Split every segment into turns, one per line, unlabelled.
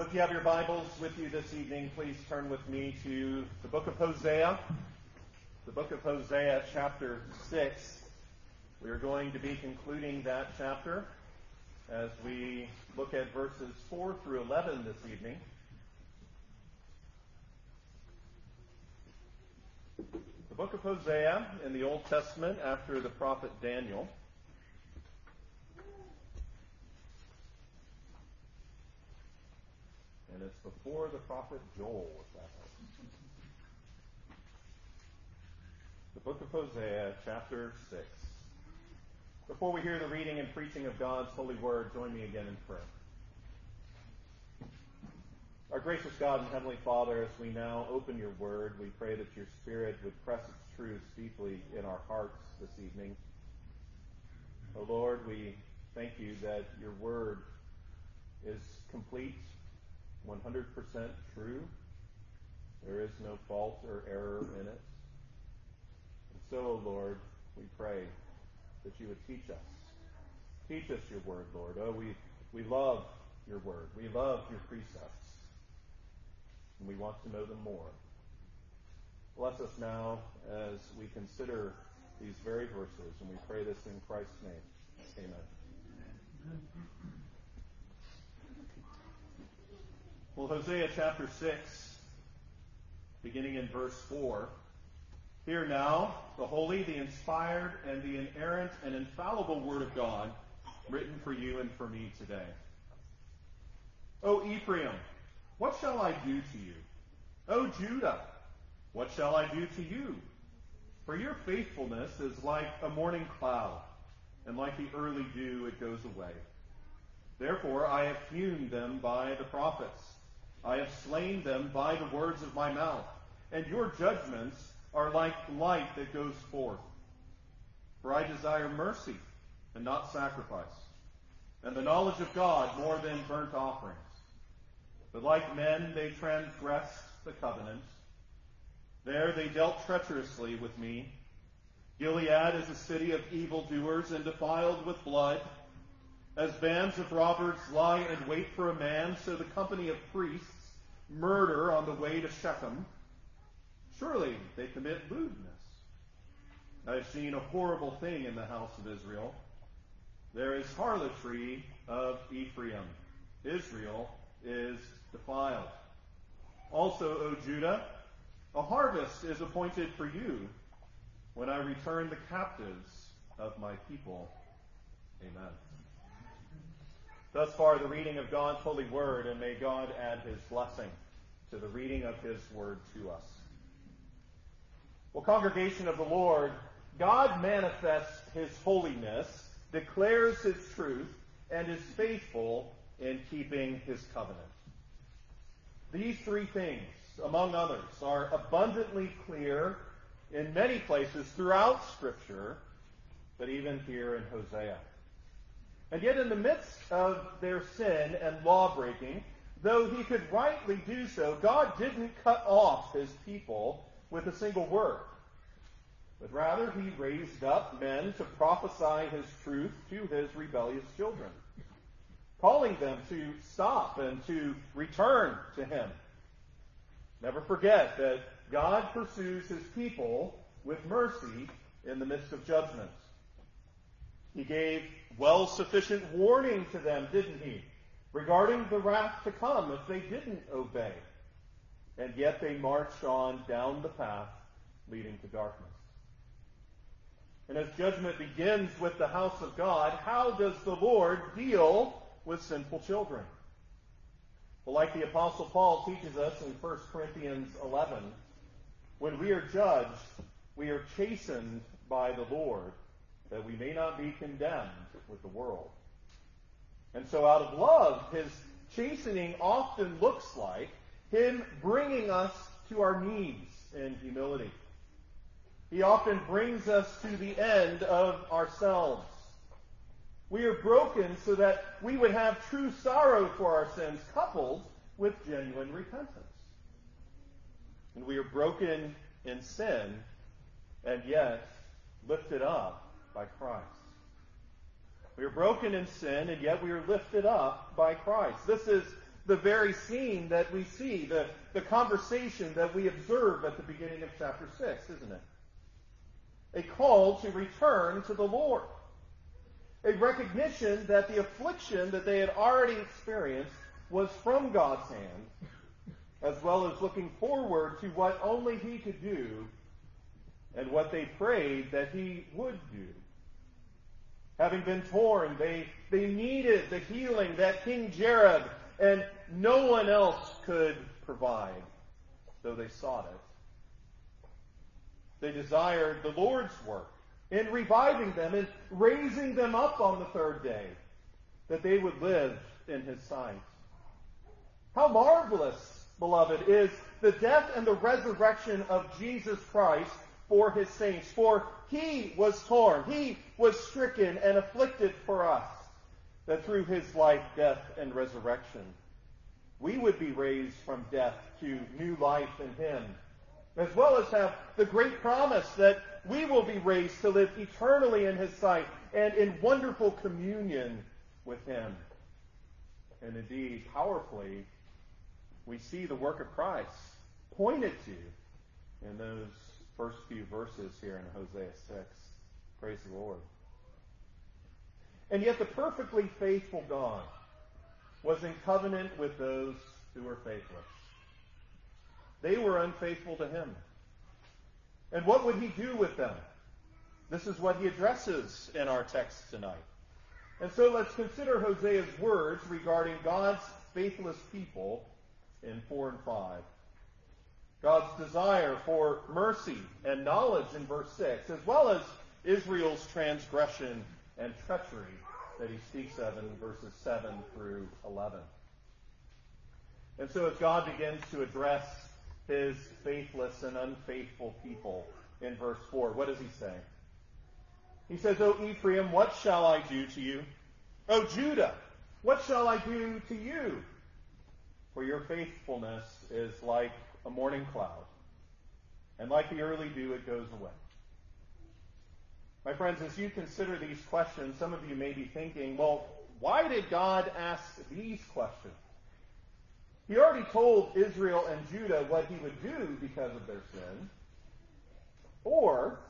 Well, if you have your Bibles with you this evening, please turn with me to the book of Hosea. The book of Hosea, chapter 6. We are going to be concluding that chapter as we look at verses 4 through 11 this evening. The book of Hosea in the Old Testament after the prophet Daniel. And it's before the prophet Joel. The book of Hosea, chapter 6. Before we hear the reading and preaching of God's holy word, join me again in prayer. Our gracious God and Heavenly Father, as we now open your word, we pray that your Spirit would press its truths deeply in our hearts this evening. O oh Lord, we thank you that your word is complete 100% true. There is no fault or error in it. And so, O Lord, we pray that you would teach us. Teach us your word, Lord. Oh, we, we love your word. We love your precepts. And we want to know them more. Bless us now as we consider these very verses, and we pray this in Christ's name. Amen. Amen. Well, Hosea chapter 6, beginning in verse 4. Hear now the holy, the inspired, and the inerrant and infallible word of God written for you and for me today. O Ephraim, what shall I do to you? O Judah, what shall I do to you? For your faithfulness is like a morning cloud, and like the early dew it goes away. Therefore I have hewn them by the prophets I have slain them by the words of my mouth, and your judgments are like light that goes forth. For I desire mercy and not sacrifice, and the knowledge of God more than burnt offerings. But like men, they transgressed the covenant. There they dealt treacherously with me. Gilead is a city of evildoers and defiled with blood. As bands of robbers lie in wait for a man, so the company of priests murder on the way to Shechem. Surely they commit lewdness. I have seen a horrible thing in the house of Israel. There is harlotry of Ephraim. Israel is defiled. Also, O Judah, a harvest is appointed for you when I return the captives of my people. Amen. Thus far, the reading of God's holy word, and may God add his blessing to the reading of his word to us. Well, congregation of the Lord, God manifests his holiness, declares his truth, and is faithful in keeping his covenant. These three things, among others, are abundantly clear in many places throughout Scripture, but even here in Hosea. And yet, in the midst of their sin and law breaking, though he could rightly do so, God didn't cut off his people with a single word. But rather, he raised up men to prophesy his truth to his rebellious children, calling them to stop and to return to him. Never forget that God pursues his people with mercy in the midst of judgment. He gave well sufficient warning to them, didn't he? Regarding the wrath to come if they didn't obey. And yet they marched on down the path leading to darkness. And as judgment begins with the house of God, how does the Lord deal with sinful children? Well, like the Apostle Paul teaches us in 1 Corinthians 11, when we are judged, we are chastened by the Lord that we may not be condemned with the world. And so, out of love, his chastening often looks like him bringing us to our knees in humility. He often brings us to the end of ourselves. We are broken so that we would have true sorrow for our sins, coupled with genuine repentance. And we are broken in sin, and yet lifted up by Christ. We are broken in sin, and yet we are lifted up by Christ. This is the very scene that we see, the, the conversation that we observe at the beginning of chapter 6, isn't it? A call to return to the Lord. A recognition that the affliction that they had already experienced was from God's hand, as well as looking forward to what only He could do and what they prayed that He would do. Having been torn, they, they needed the healing that King Jareb and no one else could provide, though they sought it. They desired the Lord's work in reviving them and raising them up on the third day, that they would live in his sight. How marvelous, beloved, is the death and the resurrection of Jesus Christ for his saints. For he was torn, he was stricken and afflicted for us, that through his life, death, and resurrection, we would be raised from death to new life in him, as well as have the great promise that we will be raised to live eternally in his sight and in wonderful communion with him. And indeed, powerfully, we see the work of Christ pointed to in those first few verses here in Hosea 6. Praise the Lord. And yet the perfectly faithful God was in covenant with those who were faithless. They were unfaithful to him. And what would he do with them? This is what he addresses in our text tonight. And so let's consider Hosea's words regarding God's faithless people in 4 and 5. God's desire for mercy and knowledge in verse 6, as well as Israel's transgression and treachery that he speaks of in verses 7 through 11. And so as God begins to address his faithless and unfaithful people in verse 4. What does he say? He says, O Ephraim, what shall I do to you? O Judah, what shall I do to you? For your faithfulness is like a morning cloud, and like the early dew, it goes away. My friends, as you consider these questions, some of you may be thinking, well, why did God ask these questions? He already told Israel and Judah what he would do because of their sin. Or,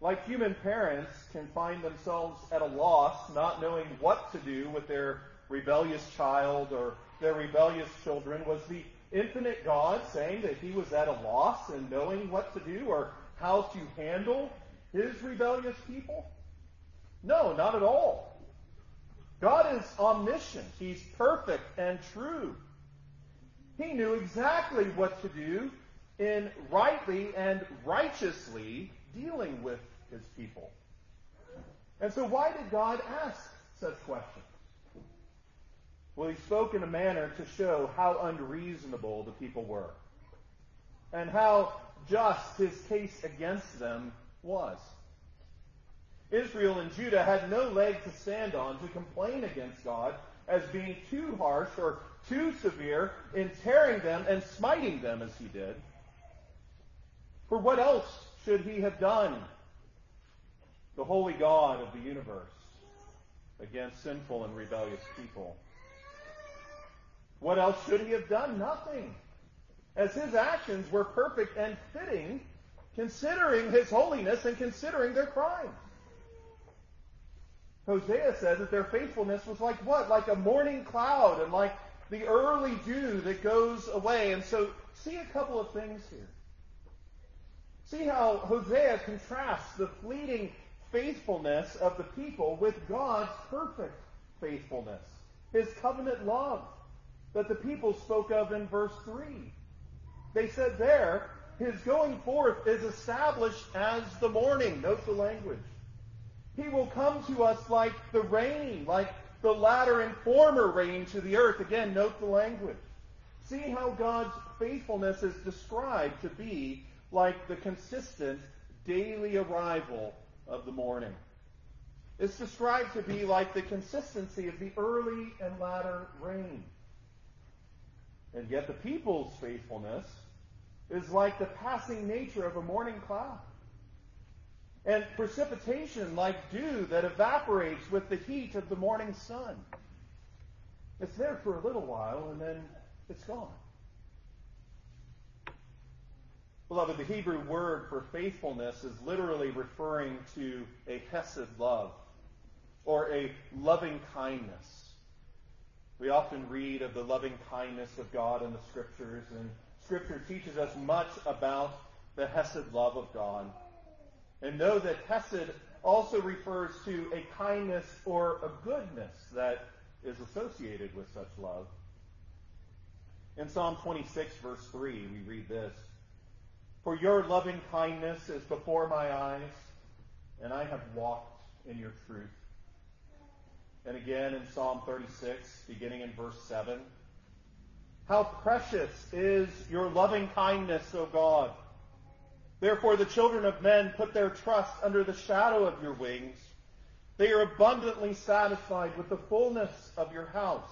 like human parents can find themselves at a loss, not knowing what to do with their rebellious child or their rebellious children, was the infinite God saying that he was at a loss in knowing what to do or how to handle his rebellious people? No, not at all. God is omniscient. He's perfect and true. He knew exactly what to do in rightly and righteously dealing with his people. And so why did God ask such questions? Well, he spoke in a manner to show how unreasonable the people were and how just his case against them was. Israel and Judah had no leg to stand on to complain against God as being too harsh or too severe in tearing them and smiting them as he did. For what else should he have done, the holy God of the universe, against sinful and rebellious people? What else should he have done? Nothing. As his actions were perfect and fitting, considering his holiness and considering their crimes. Hosea says that their faithfulness was like what? Like a morning cloud and like the early dew that goes away. And so see a couple of things here. See how Hosea contrasts the fleeting faithfulness of the people with God's perfect faithfulness, his covenant love that the people spoke of in verse 3. They said there, his going forth is established as the morning. Note the language. He will come to us like the rain, like the latter and former rain to the earth. Again, note the language. See how God's faithfulness is described to be like the consistent daily arrival of the morning. It's described to be like the consistency of the early and latter rain. And yet the people's faithfulness is like the passing nature of a morning cloud and precipitation like dew that evaporates with the heat of the morning sun. It's there for a little while and then it's gone. Beloved, the Hebrew word for faithfulness is literally referring to a hesed love or a loving kindness. We often read of the loving kindness of God in the Scriptures, and Scripture teaches us much about the hesed love of God. And know that hesed also refers to a kindness or a goodness that is associated with such love. In Psalm 26, verse 3, we read this For your loving kindness is before my eyes, and I have walked in your truth. And again in Psalm 36, beginning in verse 7, How precious is your loving kindness, O God! Therefore, the children of men put their trust under the shadow of your wings. They are abundantly satisfied with the fullness of your house,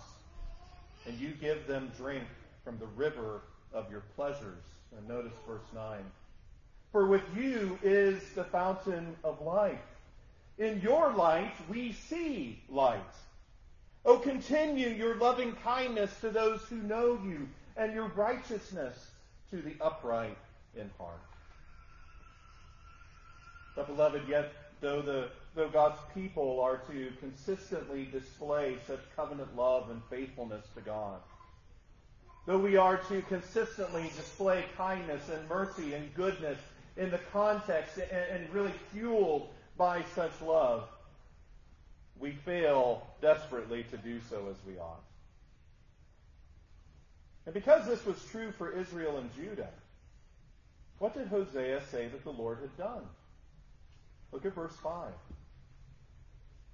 and you give them drink from the river of your pleasures. And notice verse 9. For with you is the fountain of life. In your light we see light. Oh, continue your loving kindness to those who know you, and your righteousness to the upright in heart. But beloved, yet though the though God's people are to consistently display such covenant love and faithfulness to God, though we are to consistently display kindness and mercy and goodness in the context and, and really fueled such love, we fail desperately to do so as we ought. And because this was true for Israel and Judah, what did Hosea say that the Lord had done? Look at verse 5.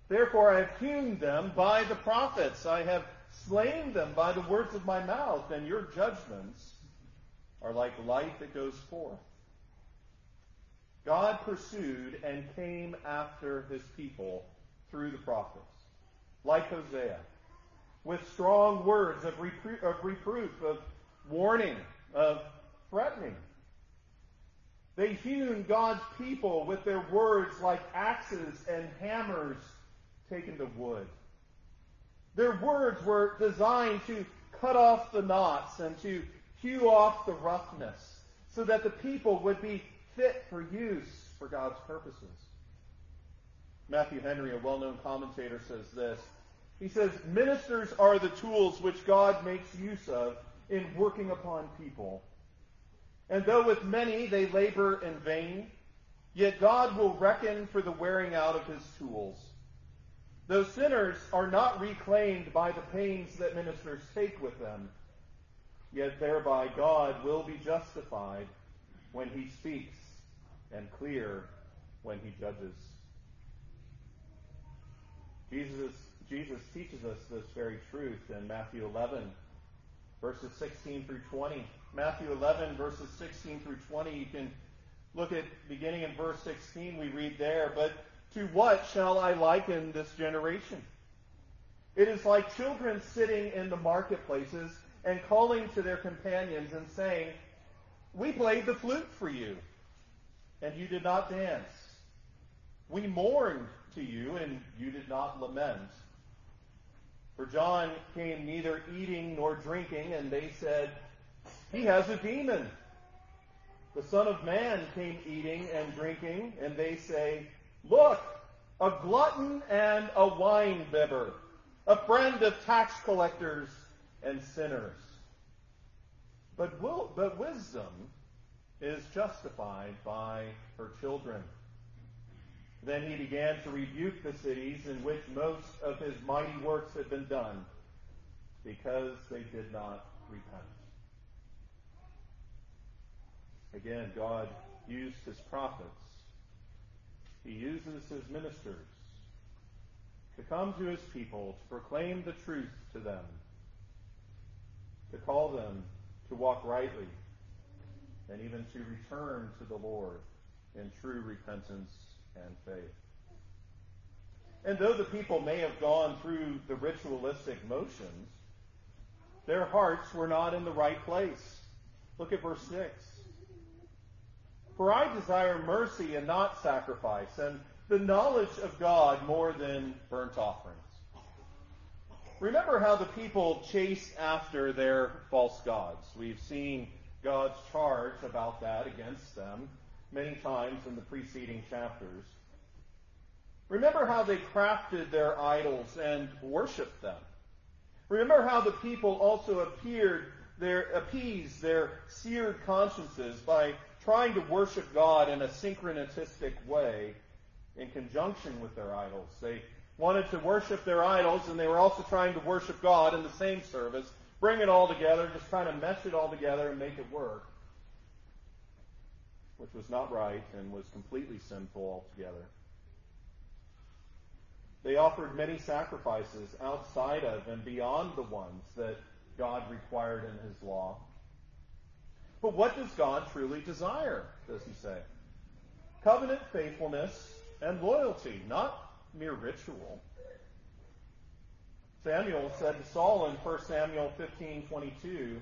Therefore I have hewn them by the prophets. I have slain them by the words of my mouth, and your judgments are like light that goes forth. God pursued and came after his people through the prophets, like Hosea, with strong words of, repro- of reproof, of warning, of threatening. They hewn God's people with their words like axes and hammers taken to wood. Their words were designed to cut off the knots and to hew off the roughness so that the people would be fit for use for God's purposes. Matthew Henry, a well known commentator, says this. He says, Ministers are the tools which God makes use of in working upon people. And though with many they labor in vain, yet God will reckon for the wearing out of his tools. Though sinners are not reclaimed by the pains that ministers take with them, yet thereby God will be justified when he speaks and clear when he judges. Jesus, Jesus teaches us this very truth in Matthew 11, verses 16 through 20. Matthew 11, verses 16 through 20, you can look at beginning in verse 16, we read there, but to what shall I liken this generation? It is like children sitting in the marketplaces and calling to their companions and saying, We played the flute for you, and you did not dance. We mourned to you, and you did not lament. For John came neither eating nor drinking, and they said, He has a demon. The Son of Man came eating and drinking, and they say, Look, a glutton and a wine bibber, a friend of tax collectors and sinners. But, will, but wisdom is justified by her children. Then he began to rebuke the cities in which most of his mighty works had been done, because they did not repent. Again, God used his prophets he uses his ministers to come to his people, to proclaim the truth to them, to call them to walk rightly, and even to return to the Lord in true repentance and faith. And though the people may have gone through the ritualistic motions, their hearts were not in the right place. Look at verse 6. For I desire mercy and not sacrifice, and the knowledge of God more than burnt offerings. Remember how the people chased after their false gods. We've seen God's charge about that against them many times in the preceding chapters. Remember how they crafted their idols and worshiped them. Remember how the people also appeared their, appeased their seared consciences by trying to worship God in a syncretistic way in conjunction with their idols. They wanted to worship their idols, and they were also trying to worship God in the same service, bring it all together, just kind of mesh it all together and make it work, which was not right and was completely sinful altogether. They offered many sacrifices outside of and beyond the ones that God required in his law. But what does God truly desire, does he say? Covenant faithfulness and loyalty, not mere ritual. Samuel said to Saul in 1 Samuel 15:22,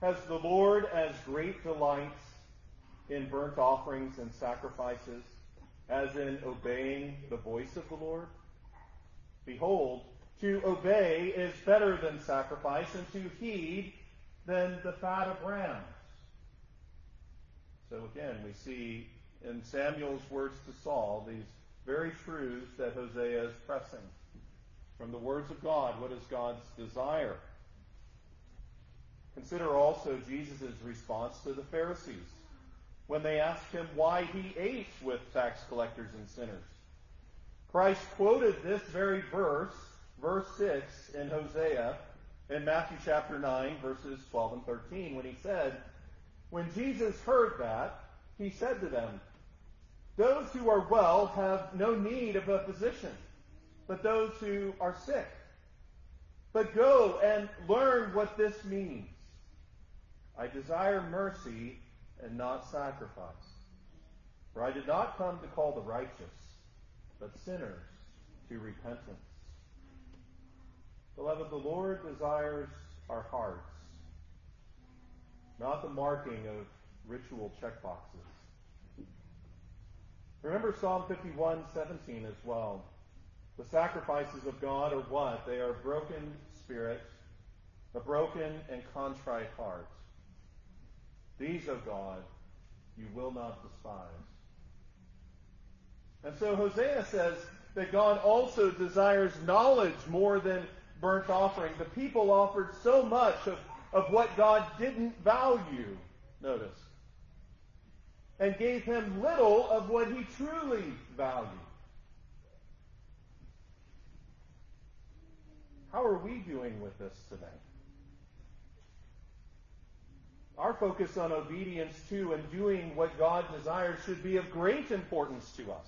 "Has the Lord as great delight in burnt offerings and sacrifices as in obeying the voice of the Lord? Behold, to obey is better than sacrifice, and to heed than the fat of rams." So again, we see in Samuel's words to Saul these very truths that Hosea is pressing. From the words of God, what is God's desire? Consider also Jesus' response to the Pharisees when they asked him why he ate with tax collectors and sinners. Christ quoted this very verse, verse 6 in Hosea, in Matthew chapter 9, verses 12 and 13, when he said, When Jesus heard that, he said to them, those who are well have no need of a physician, but those who are sick. But go and learn what this means. I desire mercy and not sacrifice. For I did not come to call the righteous, but sinners to repentance. Beloved, the Lord desires our hearts, not the marking of ritual checkboxes. Remember Psalm 51:17 as well. The sacrifices of God are what? They are broken spirit, a broken and contrite heart. These, O God, you will not despise. And so Hosea says that God also desires knowledge more than burnt offering. The people offered so much of, of what God didn't value. Notice and gave him little of what he truly valued. How are we doing with this today? Our focus on obedience to and doing what God desires should be of great importance to us.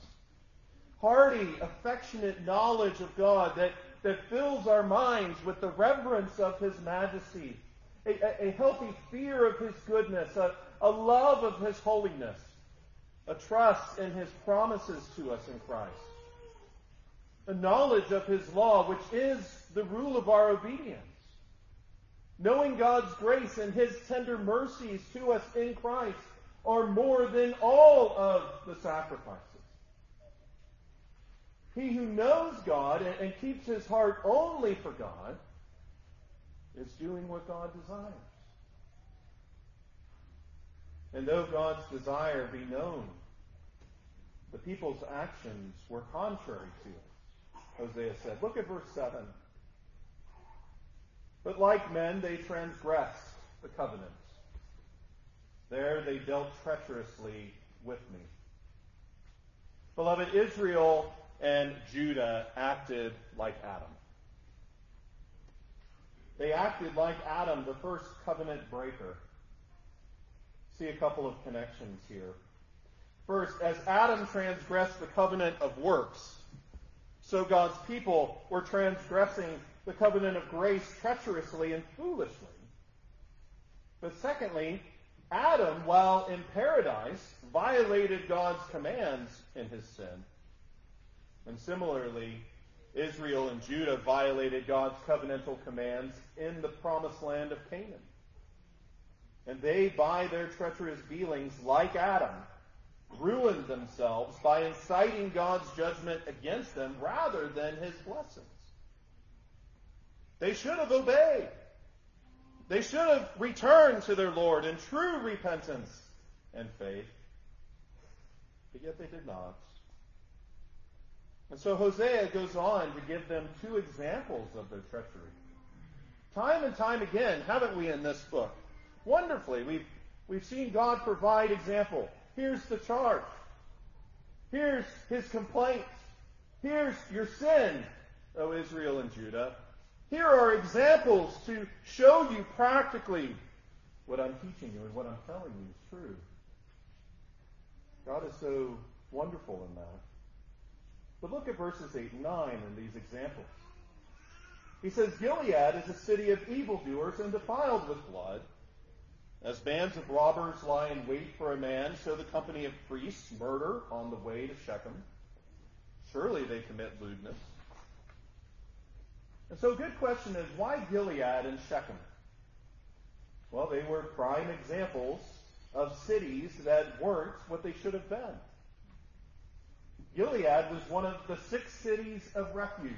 Hearty, affectionate knowledge of God that, that fills our minds with the reverence of His majesty, a, a healthy fear of His goodness, a, a love of His holiness, a trust in His promises to us in Christ, a knowledge of His law, which is the rule of our obedience, knowing God's grace and His tender mercies to us in Christ are more than all of the sacrifices. He who knows God and, keeps his heart only for God is doing what God desires. And though God's desire be known, the people's actions were contrary to it, Hosea said. Look at verse 7. But like men, they transgressed the covenant. There they dealt treacherously with me. Beloved, Israel and Judah acted like Adam. They acted like Adam, the first covenant breaker see a couple of connections here. First, as Adam transgressed the covenant of works, so God's people were transgressing the covenant of grace treacherously and foolishly. But secondly, Adam, while in paradise, violated God's commands in his sin. And similarly, Israel and Judah violated God's covenantal commands in the promised land of Canaan. And they, by their treacherous dealings, like Adam, ruined themselves by inciting God's judgment against them rather than his blessings. They should have obeyed. They should have returned to their Lord in true repentance and faith. But yet they did not. And so Hosea goes on to give them two examples of their treachery. Time and time again, haven't we, in this book? Wonderfully, we've, we've seen God provide example. Here's the charge. Here's his complaint. Here's your sin, O Israel and Judah. Here are examples to show you practically what I'm teaching you and what I'm telling you is true. God is so wonderful in that. But look at verses 8 and 9 in these examples. He says, Gilead is a city of evildoers and defiled with blood. As bands of robbers lie in wait for a man, so the company of priests murder on the way to Shechem. Surely they commit lewdness. And so a good question is, why Gilead and Shechem? Well, they were prime examples of cities that weren't what they should have been. Gilead was one of the six cities of refuge.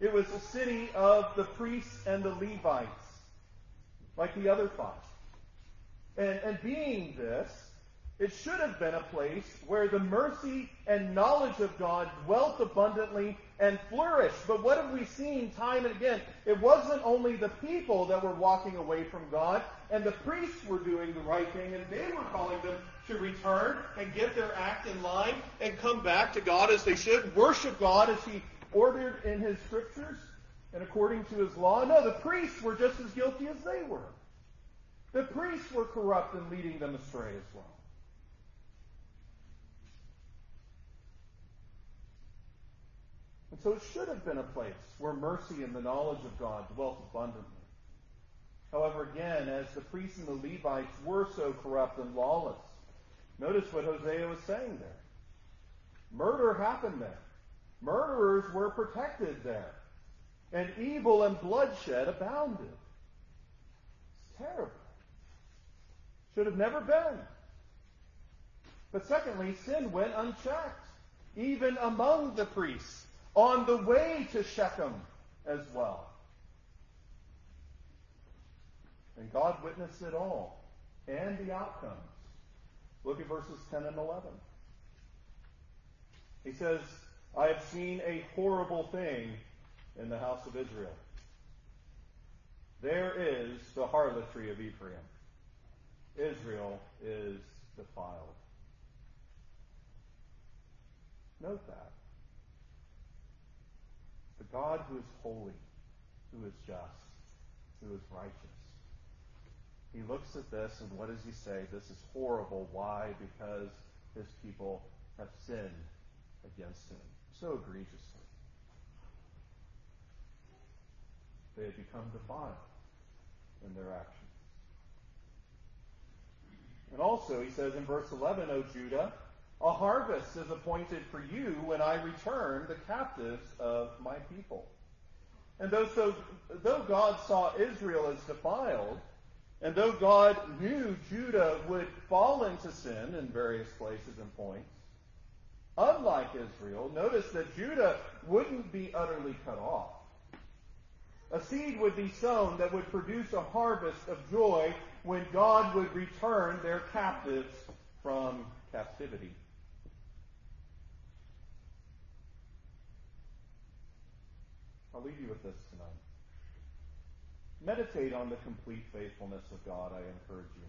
It was a city of the priests and the Levites, like the other five. And, and being this, it should have been a place where the mercy and knowledge of God dwelt abundantly and flourished. But what have we seen time and again? It wasn't only the people that were walking away from God, and the priests were doing the right thing, and they were calling them to return and get their act in line and come back to God as they should, worship God as He ordered in His scriptures and according to His law. No, the priests were just as guilty as they were. The priests were corrupt and leading them astray as well. And so it should have been a place where mercy and the knowledge of God dwelt abundantly. However, again, as the priests and the Levites were so corrupt and lawless, notice what Hosea was saying there. Murder happened there. Murderers were protected there. And evil and bloodshed abounded. It's terrible. Should have never been. But secondly, sin went unchecked, even among the priests, on the way to Shechem as well. And God witnessed it all and the outcomes. Look at verses 10 and 11. He says, I have seen a horrible thing in the house of Israel. There is the harlotry of Ephraim. Israel is defiled. Note that. God who is holy, who is just, who is righteous. He looks at this and what does he say? This is horrible. Why? Because his people have sinned against him so egregiously. They have become defiled in their actions. And also, he says in verse 11, O Judah, a harvest is appointed for you when I return the captives of my people. And though, so, though God saw Israel as defiled, and though God knew Judah would fall into sin in various places and points, unlike Israel, notice that Judah wouldn't be utterly cut off. A seed would be sown that would produce a harvest of joy when God would return their captives from captivity. I'll leave you with this tonight. Meditate on the complete faithfulness of God, I encourage you.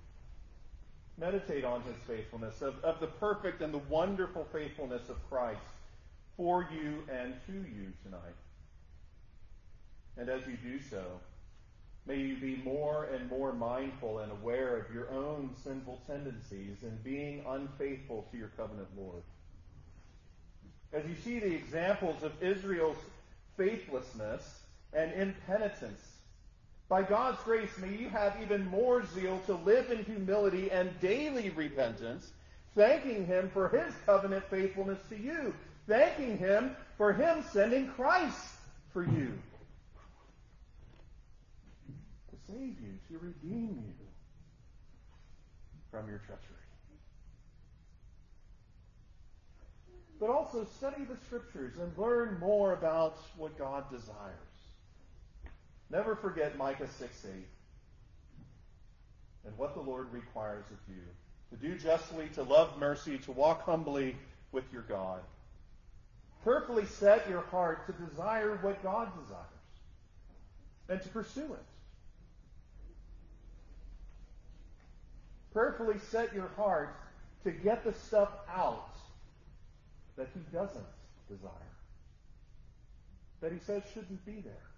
Meditate on his faithfulness, of, of the perfect and the wonderful faithfulness of Christ for you and to you tonight. And as you do so, may you be more and more mindful and aware of your own sinful tendencies in being unfaithful to your covenant Lord. As you see the examples of Israel's faithlessness and impenitence, by God's grace, may you have even more zeal to live in humility and daily repentance, thanking Him for His covenant faithfulness to you, thanking Him for Him sending Christ for you to save you, to redeem you from your treachery. But also study the scriptures and learn more about what God desires. Never forget Micah 6 8 and what the Lord requires of you to do justly, to love mercy, to walk humbly with your God. Carefully set your heart to desire what God desires and to pursue it. Prayerfully set your heart to get the stuff out that he doesn't desire, that he says shouldn't be there.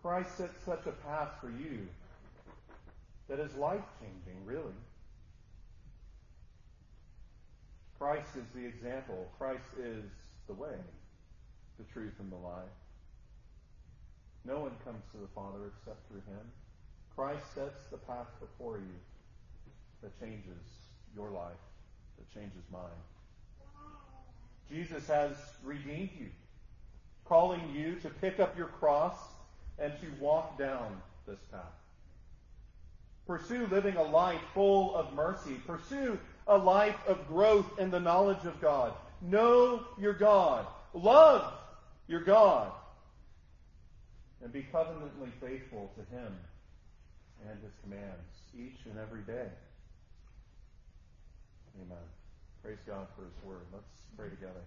Christ sets such a path for you that is life changing, really. Christ is the example. Christ is the way, the truth, and the life. No one comes to the Father except through him. Christ sets the path before you that changes your life, that changes mine. Jesus has redeemed you, calling you to pick up your cross and to walk down this path. Pursue living a life full of mercy. Pursue a life of growth in the knowledge of God. Know your God. Love your God. And be covenantly faithful to Him and His commands each and every day. Amen. Praise God for His word. Let's pray together.